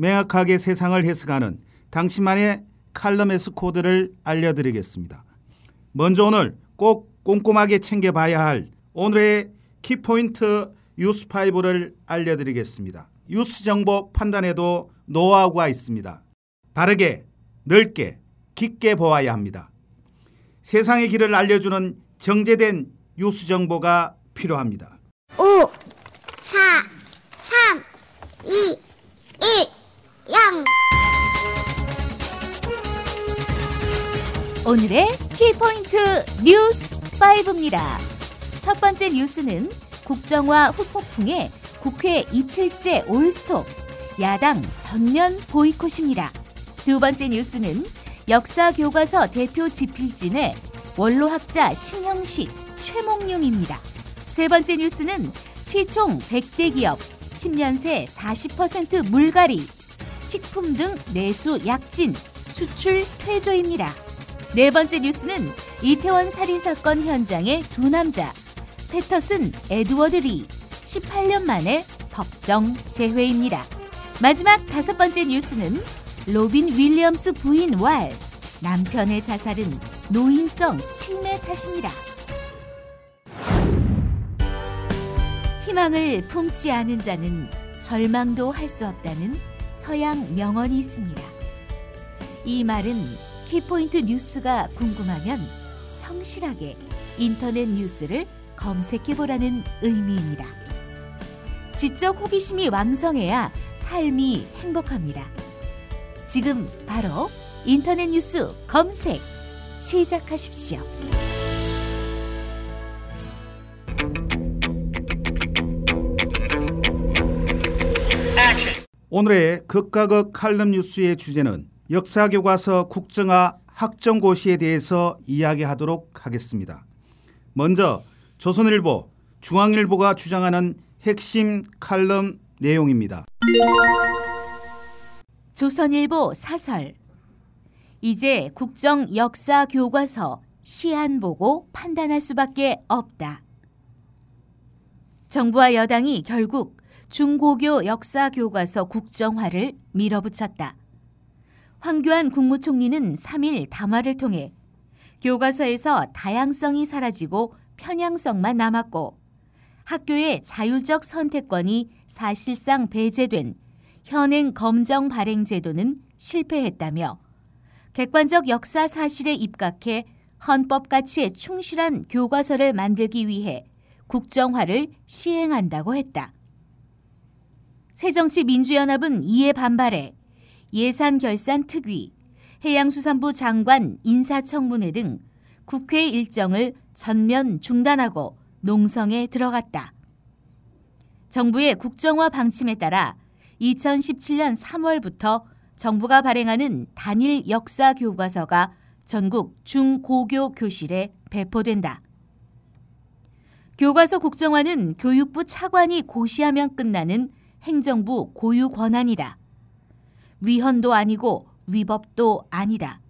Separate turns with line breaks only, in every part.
명확하게 세상을 해석하는 당신만의 칼럼에스 코드를 알려드리겠습니다. 먼저 오늘 꼭 꼼꼼하게 챙겨봐야 할 오늘의 키포인트 뉴스5를 알려드리겠습니다. 뉴스 정보 판단에도 노하우가 있습니다. 바르게, 넓게, 깊게 보아야 합니다. 세상의 길을 알려주는 정제된 뉴스 정보가 필요합니다.
5, 4, 3, 2,
오늘의 키포인트 뉴스 5입니다. 첫 번째 뉴스는 국정화 후폭풍에 국회 이틀째 올스톱, 야당 전면 보이콧입니다. 두 번째 뉴스는 역사 교과서 대표 지필진의 원로학자 신형식 최몽룡입니다. 세 번째 뉴스는 시총 100대 기업 10년 새 40% 물갈이, 식품 등 내수 약진, 수출 퇴조입니다. 네 번째 뉴스는 이태원 살인 사건 현장의 두 남자 패터슨 에드워드 리 18년 만에 법정 재회입니다. 마지막 다섯 번째 뉴스는 로빈 윌리엄스 부인 왈 남편의 자살은 노인성 치매 탓입니다. 희망을 품지 않은 자는 절망도 할 수 없다는 서양 명언이 있습니다. 이 말은 키포인트 뉴스가 궁금하면 성실하게 인터넷 뉴스를 검색해 보라는 의미입니다. 지적 호기심이 왕성해야 삶이 행복합니다. 지금 바로 인터넷 뉴스 검색 시작하십시오.
오늘의 극과 극 칼럼 뉴스의 주제는 역사 교과서 국정화 학정고시에 대해서 이야기하도록 하겠습니다. 먼저 조선일보, 중앙일보가 주장하는 핵심 칼럼 내용입니다.
조선일보 사설 이제 국정 역사 교과서 시안 보고 판단할 수밖에 없다. 정부와 여당이 결국 중고교 역사 교과서 국정화를 밀어붙였다. 황교안 국무총리는 3일 담화를 통해 교과서에서 다양성이 사라지고 편향성만 남았고 학교의 자율적 선택권이 사실상 배제된 현행 검정 발행 제도는 실패했다며 객관적 역사 사실에 입각해 헌법 가치에 충실한 교과서를 만들기 위해 국정화를 시행한다고 했다. 새정치민주연합은 이에 반발해 예산 결산 특위, 해양수산부 장관 인사청문회 등 국회 일정을 전면 중단하고 농성에 들어갔다. 정부의 국정화 방침에 따라 2017년 3월부터 정부가 발행하는 단일 역사 교과서가 전국 중고교 교실에 배포된다. 교과서 국정화는 교육부 차관이 고시하면 끝나는 행정부 고유 권한이다. 위헌도 아니고 위법도 아니다.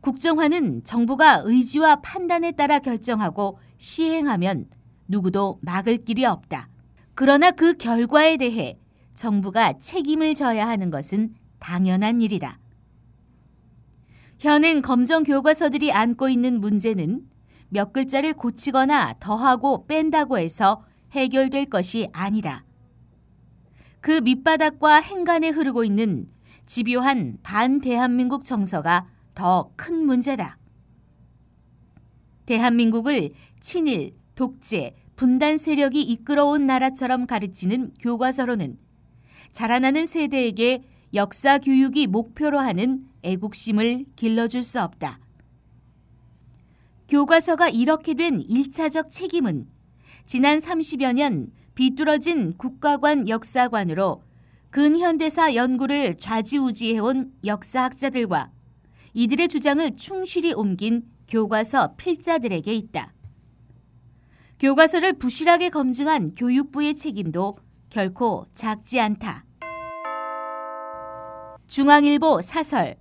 국정화는 정부가 의지와 판단에 따라 결정하고 시행하면 누구도 막을 길이 없다. 그러나 그 결과에 대해 정부가 책임을 져야 하는 것은 당연한 일이다. 현행 검정 교과서들이 안고 있는 문제는 몇 글자를 고치거나 더하고 뺀다고 해서 해결될 것이 아니다. 그 밑바닥과 행간에 흐르고 있는 집요한 반대한민국 정서가 더 큰 문제다. 대한민국을 친일, 독재, 분단 세력이 이끌어온 나라처럼 가르치는 교과서로는 자라나는 세대에게 역사 교육이 목표로 하는 애국심을 길러줄 수 없다. 교과서가 이렇게 된 1차적 책임은 지난 30여 년 비뚤어진 국가관 역사관으로 근현대사 연구를 좌지우지해온 역사학자들과 이들의 주장을 충실히 옮긴 교과서 필자들에게 있다. 교과서를 부실하게 검증한 교육부의 책임도 결코 작지 않다. 중앙일보 사설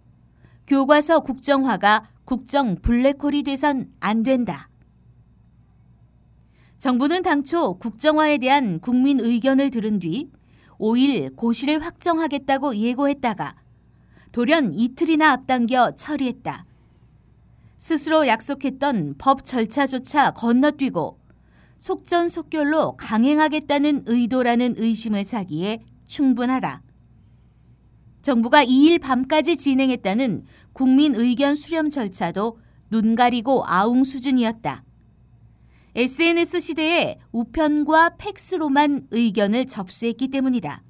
교과서 국정화가 국정 블랙홀이 돼선 안 된다. 정부는 당초 국정화에 대한 국민 의견을 들은 뒤 5일 고시를 확정하겠다고 예고했다가 돌연 이틀이나 앞당겨 처리했다. 스스로 약속했던 법 절차조차 건너뛰고 속전속결로 강행하겠다는 의도라는 의심을 사기에 충분하다. 정부가 2일 밤까지 진행했다는 국민 의견 수렴 절차도 눈 가리고 아웅 수준이었다. SNS 시대에 우편과 팩스로만 의견을 접수했기 때문이다.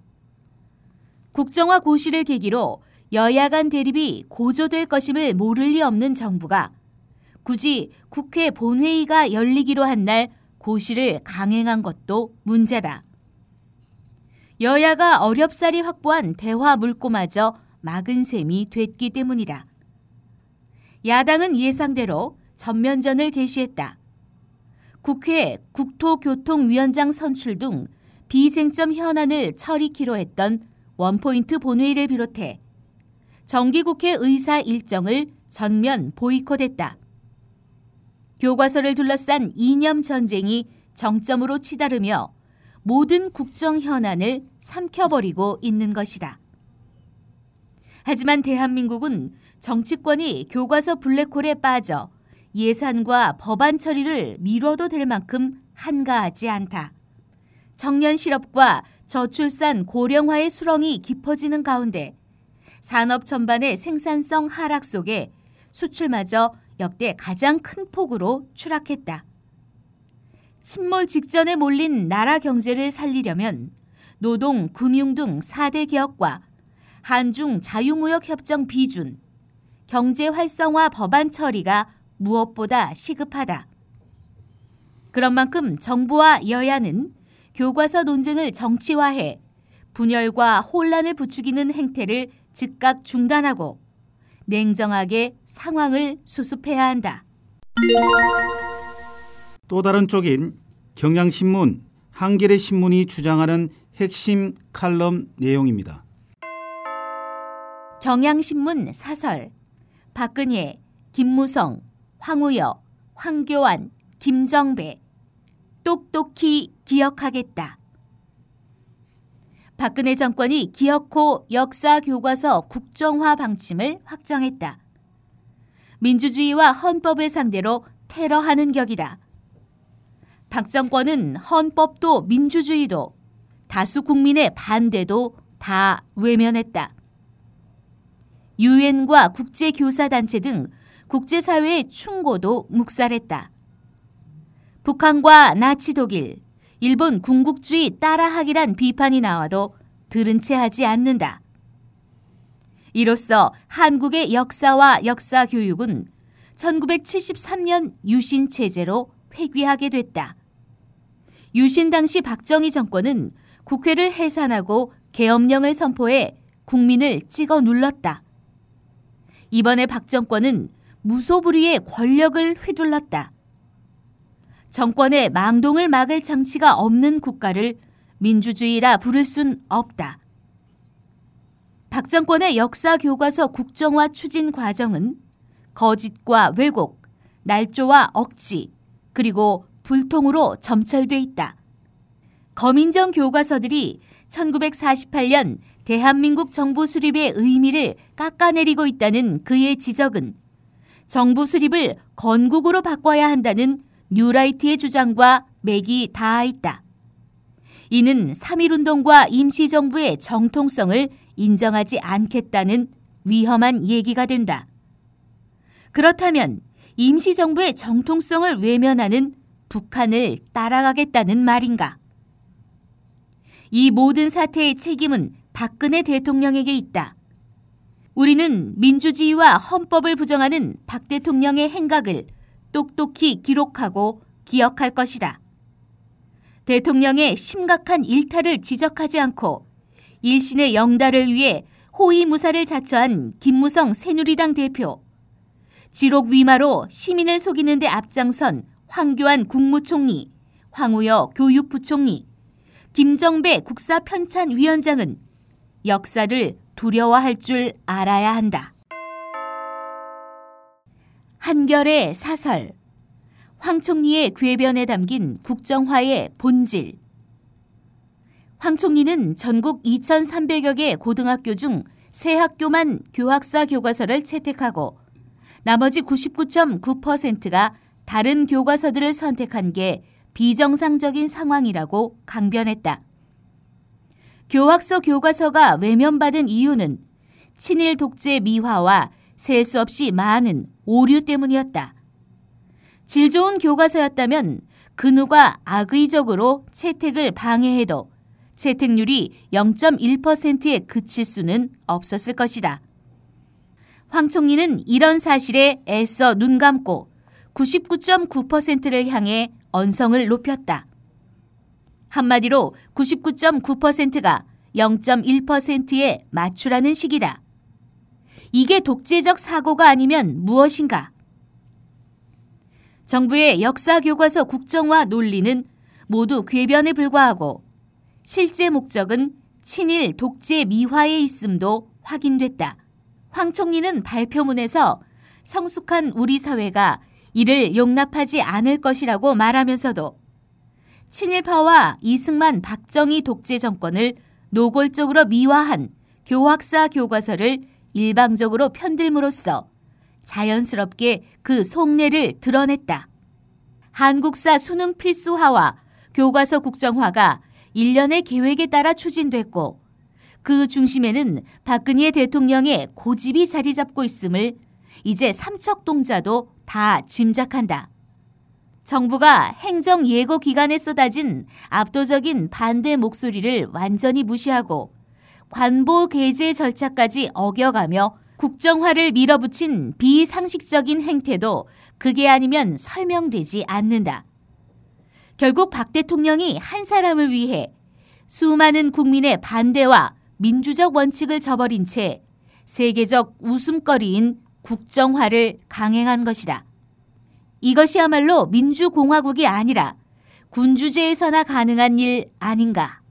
국정화 고시를 계기로 여야 간 대립이 고조될 것임을 모를 리 없는 정부가 굳이 국회 본회의가 열리기로 한 날 고시를 강행한 것도 문제다. 여야가 어렵사리 확보한 대화 물꼬마저 막은 셈이 됐기 때문이다. 야당은 예상대로 전면전을 개시했다. 국회 국토교통위원장 선출 등 비쟁점 현안을 처리키로 했던 원포인트 본회의를 비롯해 정기국회 의사 일정을 전면 보이콧했다. 교과서를 둘러싼 이념 전쟁이 정점으로 치달으며 모든 국정 현안을 삼켜버리고 있는 것이다. 하지만 대한민국은 정치권이 교과서 블랙홀에 빠져 예산과 법안 처리를 미뤄도 될 만큼 한가하지 않다. 청년 실업과 저출산 고령화의 수렁이 깊어지는 가운데 산업 전반의 생산성 하락 속에 수출마저 역대 가장 큰 폭으로 추락했다. 침몰 직전에 몰린 나라 경제를 살리려면 노동, 금융 등 4대 개혁과 한중 자유무역협정 비준, 경제 활성화 법안 처리가 무엇보다 시급하다. 그런 만큼 정부와 여야는 교과서 논쟁을 정치화해 분열과 혼란을 부추기는 행태를 즉각 중단하고 냉정하게 상황을 수습해야 한다.
또 다른 쪽인 경향신문, 한겨레 신문이 주장하는 핵심 칼럼 내용입니다.
경향신문 사설 박근혜, 김무성, 황우여, 황교안, 김정배 똑똑히 기억하겠다. 박근혜 정권이 기억호 역사 교과서 국정화 방침을 확정했다. 민주주의와 헌법을 상대로 테러하는 격이다. 박 정권은 헌법도 민주주의도 다수 국민의 반대도 다 외면했다. 유엔과 국제교사단체 등 국제사회의 충고도 묵살했다. 북한과 나치 독일, 일본 군국주의 따라하기란 비판이 나와도 들은 채 하지 않는다. 이로써 한국의 역사와 역사 교육은 1973년 유신 체제로 회귀하게 됐다. 유신 당시 박정희 정권은 국회를 해산하고 계엄령을 선포해 국민을 찍어 눌렀다. 이번에 박 정권은 무소불위의 권력을 휘둘렀다. 정권의 망동을 막을 장치가 없는 국가를 민주주의라 부를 순 없다. 박 정권의 역사 교과서 국정화 추진 과정은 거짓과 왜곡, 날조와 억지, 그리고 불통으로 점철돼 있다. 거민정 교과서들이 1948년 대한민국 정부 수립의 의미를 깎아내리고 있다는 그의 지적은 정부 수립을 건국으로 바꿔야 한다는 뉴라이트의 주장과 맥이 닿아 있다. 이는 3.1운동과 임시정부의 정통성을 인정하지 않겠다는 위험한 얘기가 된다. 그렇다면 임시정부의 정통성을 외면하는 북한을 따라가겠다는 말인가? 이 모든 사태의 책임은 박근혜 대통령에게 있다. 우리는 민주주의와 헌법을 부정하는 박 대통령의 행각을 똑똑히 기록하고 기억할 것이다. 대통령의 심각한 일탈을 지적하지 않고 일신의 영달을 위해 호위무사를 자처한 김무성 새누리당 대표, 지록 위마로 시민을 속이는 데 앞장선 황교안 국무총리, 황우여 교육부총리, 김정배 국사편찬위원장은 역사를 두려워할 줄 알아야 한다. 한결의 사설 황 총리의 궤변에 담긴 국정화의 본질 황 총리는 전국 2,300여 개 고등학교 중 세 학교만 교학사 교과서를 채택하고 나머지 99.9%가 다른 교과서들을 선택한 게 비정상적인 상황이라고 강변했다. 교학서 교과서가 외면받은 이유는 친일 독재 미화와 셀 수 없이 많은 오류 때문이었다. 질 좋은 교과서였다면 그 누가 악의적으로 채택을 방해해도 채택률이 0.1%에 그칠 수는 없었을 것이다. 황 총리는 이런 사실에 애써 눈 감고 99.9%를 향해 언성을 높였다. 한마디로 99.9%가 0.1%에 맞추라는 식이다. 이게 독재적 사고가 아니면 무엇인가? 정부의 역사 교과서 국정화 논리는 모두 궤변에 불과하고 실제 목적은 친일 독재 미화에 있음도 확인됐다. 황 총리는 발표문에서 성숙한 우리 사회가 이를 용납하지 않을 것이라고 말하면서도 친일파와 이승만 박정희 독재 정권을 노골적으로 미화한 교학사 교과서를 일방적으로 편들므로써 자연스럽게 그 속내를 드러냈다. 한국사 수능 필수화와 교과서 국정화가 일련의 계획에 따라 추진됐고 그 중심에는 박근혜 대통령의 고집이 자리 잡고 있음을 이제 삼척동자도 다 짐작한다. 정부가 행정 예고 기간에 쏟아진 압도적인 반대 목소리를 완전히 무시하고 관보 게재 절차까지 어겨가며 국정화를 밀어붙인 비상식적인 행태도 그게 아니면 설명되지 않는다. 결국 박 대통령이 한 사람을 위해 수많은 국민의 반대와 민주적 원칙을 저버린 채 세계적 웃음거리인 국정화를 강행한 것이다. 이것이야말로 민주공화국이 아니라 군주제에서나 가능한 일 아닌가.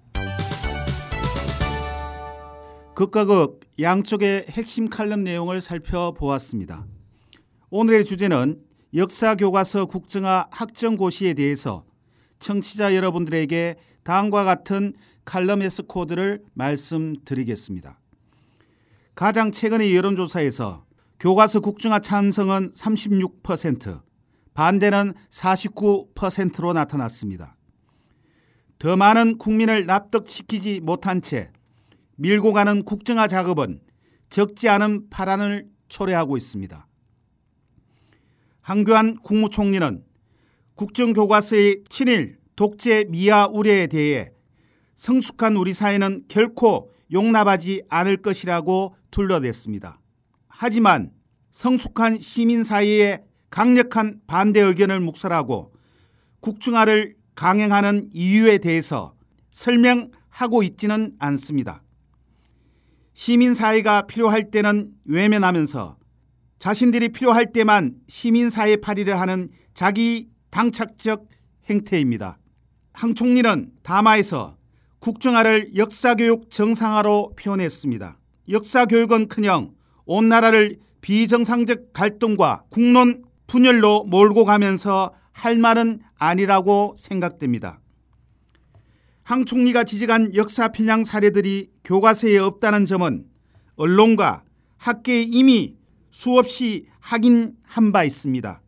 극과 극 양쪽의 핵심 칼럼 내용을 살펴보았습니다. 오늘의 주제는 역사 교과서 국정화 학정고시에 대해서 청취자 여러분들에게 다음과 같은 칼럼 에스 코드를 말씀드리겠습니다. 가장 최근의 여론조사에서 교과서 국정화 찬성은 36%, 반대는 49%로 나타났습니다. 더 많은 국민을 납득시키지 못한 채 밀고 가는 국정화 작업은 적지 않은 파란을 초래하고 있습니다. 한교안 국무총리는 국정교과서의 친일, 독재, 미화 우려에 대해 성숙한 우리 사회는 결코 용납하지 않을 것이라고 둘러댔습니다. 하지만 성숙한 시민 사이에 강력한 반대 의견을 묵살하고 국중화를 강행하는 이유에 대해서 설명하고 있지는 않습니다. 시민사회가 필요할 때는 외면하면서 자신들이 필요할 때만 시민사회 파리를 하는 자기 당착적 행태입니다. 황 총리는 담화에서 국정화를 역사교육 정상화로 표현했습니다. 역사교육은 커녕 온 나라를 비정상적 갈등과 국론 분열로 몰고 가면서 할 말은 아니라고 생각됩니다. 황 총리가 지적한 역사 편향 사례들이 교과서에 없다는 점은 언론과 학계에 이미 수없이 확인한 바 있습니다.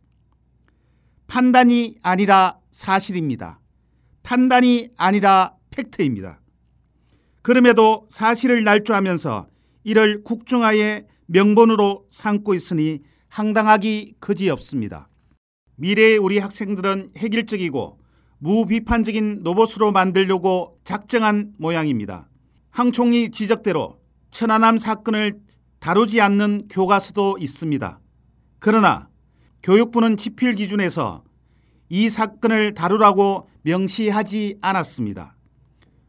판단이 아니라 사실입니다. 판단이 아니라 팩트입니다. 그럼에도 사실을 날조하면서 이를 국중화의 명분으로 삼고 있으니 황당하기 그지없습니다. 미래의 우리 학생들은 획일적이고 무비판적인 로봇으로 만들려고 작정한 모양입니다. 황 총리 지적대로 천안함 사건을 다루지 않는 교과서도 있습니다. 그러나 교육부는 지필 기준에서 이 사건을 다루라고 명시하지 않았습니다.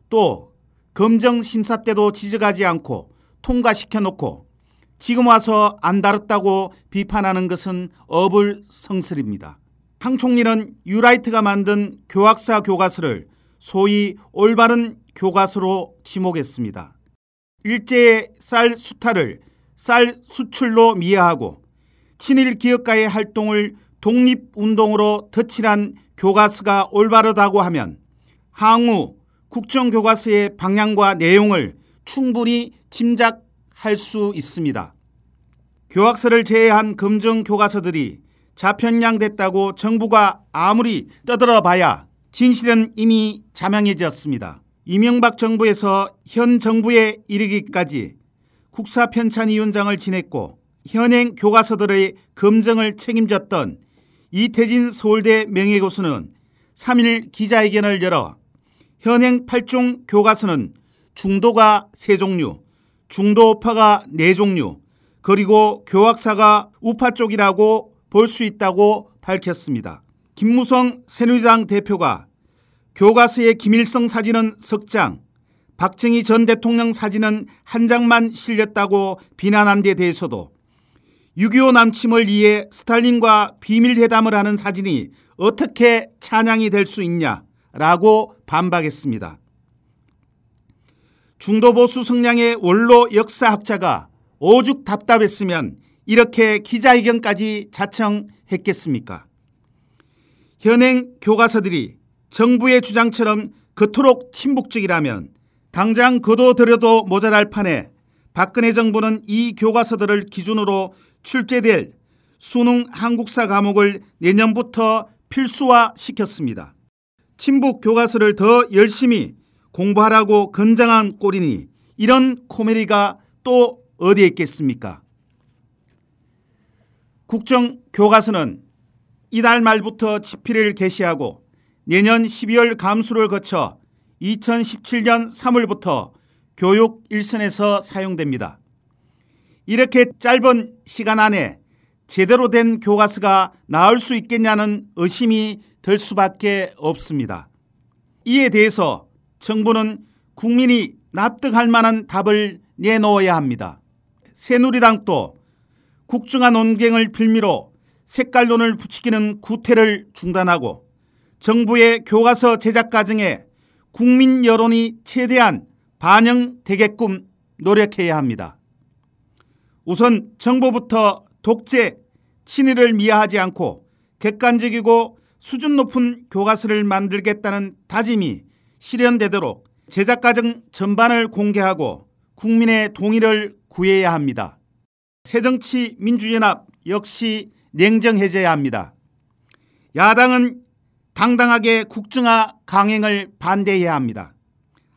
또 검정 심사 때도 지적하지 않고 통과시켜 놓고 지금 와서 안 다뤘다고 비판하는 것은 어불성설입니다. 황 총리는 유라이트가 만든 교학사 교과서를 소위 올바른 교과서로 지목했습니다. 일제의 쌀 수탈을 쌀 수출로 미화하고 친일 기업가의 활동을 독립운동으로 덧칠한 교과서가 올바르다고 하면 항우 국정교과서의 방향과 내용을 충분히 짐작 할 수 있습니다. 교학서를 제외한 검정 교과서들이 자편량됐다고 정부가 아무리 떠들어 봐야 진실은 이미 자명해졌습니다. 이명박 정부에서 현 정부에 이르기까지 국사편찬위원장을 지냈고 현행 교과서들의 검증을 책임졌던 이태진 서울대 명예교수는 3일 기자회견을 열어 현행 8종 교과서는 중도가 3종류, 중도파가 4종류, 그리고 교학사가 우파 쪽이라고 볼 수 있다고 밝혔습니다. 김무성 새누리당 대표가 교과서의 김일성 사진은 석 장, 박정희 전 대통령 사진은 한 장만 실렸다고 비난한 데 대해서도 6.25 남침을 위해 스탈린과 비밀회담을 하는 사진이 어떻게 찬양이 될 수 있냐라고 반박했습니다. 중도보수 성량의 원로 역사학자가 오죽 답답했으면 이렇게 기자회견까지 자청했겠습니까? 현행 교과서들이 정부의 주장처럼 그토록 친북적이라면 당장 거둬 들여도 모자랄 판에 박근혜 정부는 이 교과서들을 기준으로 출제될 수능 한국사 과목을 내년부터 필수화 시켰습니다. 친북 교과서를 더 열심히 공부하라고 건장한 꼴이니 이런 코미디가 또 어디에 있겠습니까? 국정 교과서는 이달 말부터 집필을 개시하고 내년 12월 감수를 거쳐 2017년 3월부터 교육 일선에서 사용됩니다. 이렇게 짧은 시간 안에 제대로 된 교과서가 나올 수 있겠냐는 의심이 들 수밖에 없습니다. 이에 대해서 정부는 국민이 납득할 만한 답을 내놓아야 합니다. 새누리당도 국정화 논쟁을 빌미로 색깔론을 부추기는 구태를 중단하고 정부의 교과서 제작 과정에 국민 여론이 최대한 반영되게끔 노력해야 합니다. 우선 정부부터 독재, 친일을 미화하지 않고 객관적이고 수준 높은 교과서를 만들겠다는 다짐이 실현되도록 제작 과정 전반을 공개하고 국민의 동의를 구해야 합니다. 새정치 민주연합 역시 냉정해져야 합니다. 야당은 당당하게 국정화 강행을 반대해야 합니다.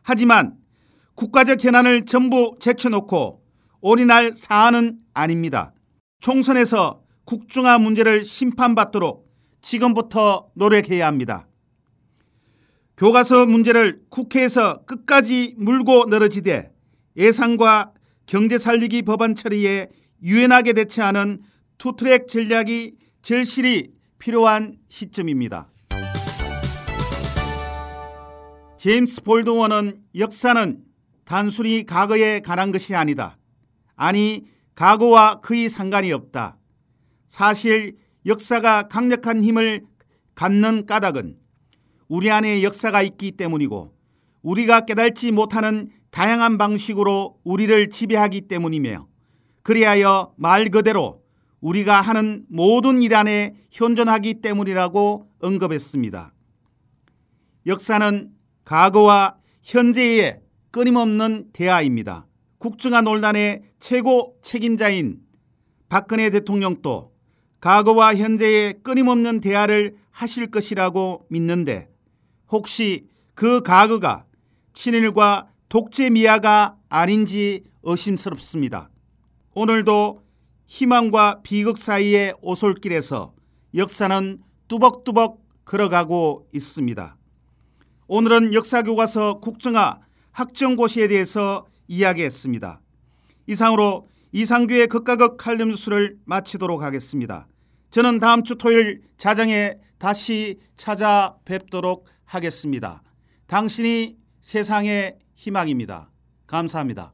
하지만 국가적 현안을 전부 제쳐놓고 올인할 사안은 아닙니다. 총선에서 국정화 문제를 심판받도록 지금부터 노력해야 합니다. 교과서 문제를 국회에서 끝까지 물고 늘어지되 예산과 경제 살리기 법안 처리에 유연하게 대처하는 투트랙 전략이 절실히 필요한 시점입니다. 제임스 볼드원은 역사는 단순히 과거에 관한 것이 아니다. 아니 과거와 거의 상관이 없다. 사실 역사가 강력한 힘을 갖는 까닭은 우리 안에 역사가 있기 때문이고 우리가 깨닫지 못하는 다양한 방식으로 우리를 지배하기 때문이며 그리하여 말 그대로 우리가 하는 모든 일 안에 현존하기 때문이라고 언급했습니다. 역사는 과거와 현재의 끊임없는 대화입니다. 국정화 논란의 최고 책임자인 박근혜 대통령도 과거와 현재의 끊임없는 대화를 하실 것이라고 믿는데 혹시 그 과거가 친일과 독재 미화가 아닌지 의심스럽습니다. 오늘도 희망과 비극 사이의 오솔길에서 역사는 뚜벅뚜벅 걸어가고 있습니다. 오늘은 역사교과서 국정화 학정고시에 대해서 이야기했습니다. 이상으로 이상규의 극과 극 칼럼 뉴스를 마치도록 하겠습니다. 저는 다음 주 토요일 자정에 다시 찾아뵙도록 하겠습니다. 당신이 세상의 희망입니다. 감사합니다.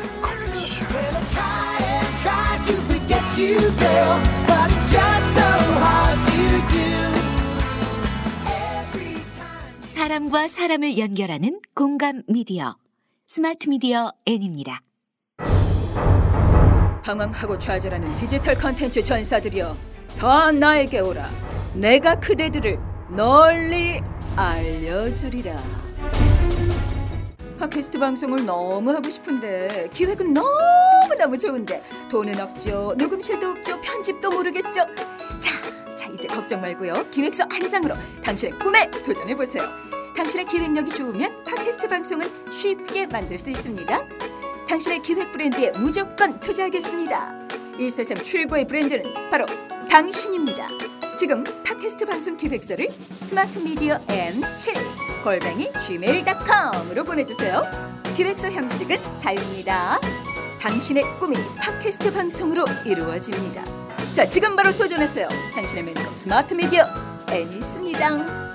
사람과 사람을 연결하는 공감 미디어 스마트 미디어 N입니다.
방황하고 좌절하는 디지털 컨텐츠 전사들이여 다 나에게 오라 내가 그대들을 널리 알려주리라 팟캐스트 방송을 너무 하고 싶은데 기획은 너무너무 좋은데 돈은 없죠. 녹음실도 없죠. 편집도 모르겠죠. 자, 자 이제 걱정 말고요. 기획서 한 장으로 당신의 꿈에 도전해 보세요. 당신의 기획력이 좋으면 팟캐스트 방송은 쉽게 만들 수 있습니다. 당신의 기획 브랜드에 무조건 투자하겠습니다. 이 세상 최고의 브랜드는 바로 당신입니다. 지금 팟캐스트 방송 기획서를 스마트 미디어 N7 골뱅이 gmail.com으로 보내주세요. 기획서 형식은 자유입니다. 당신의 꿈이 팟캐스트 방송으로 이루어집니다. 자, 지금 바로 도전하세요. 당신의 멘토 스마트 미디어 N이 있습니다.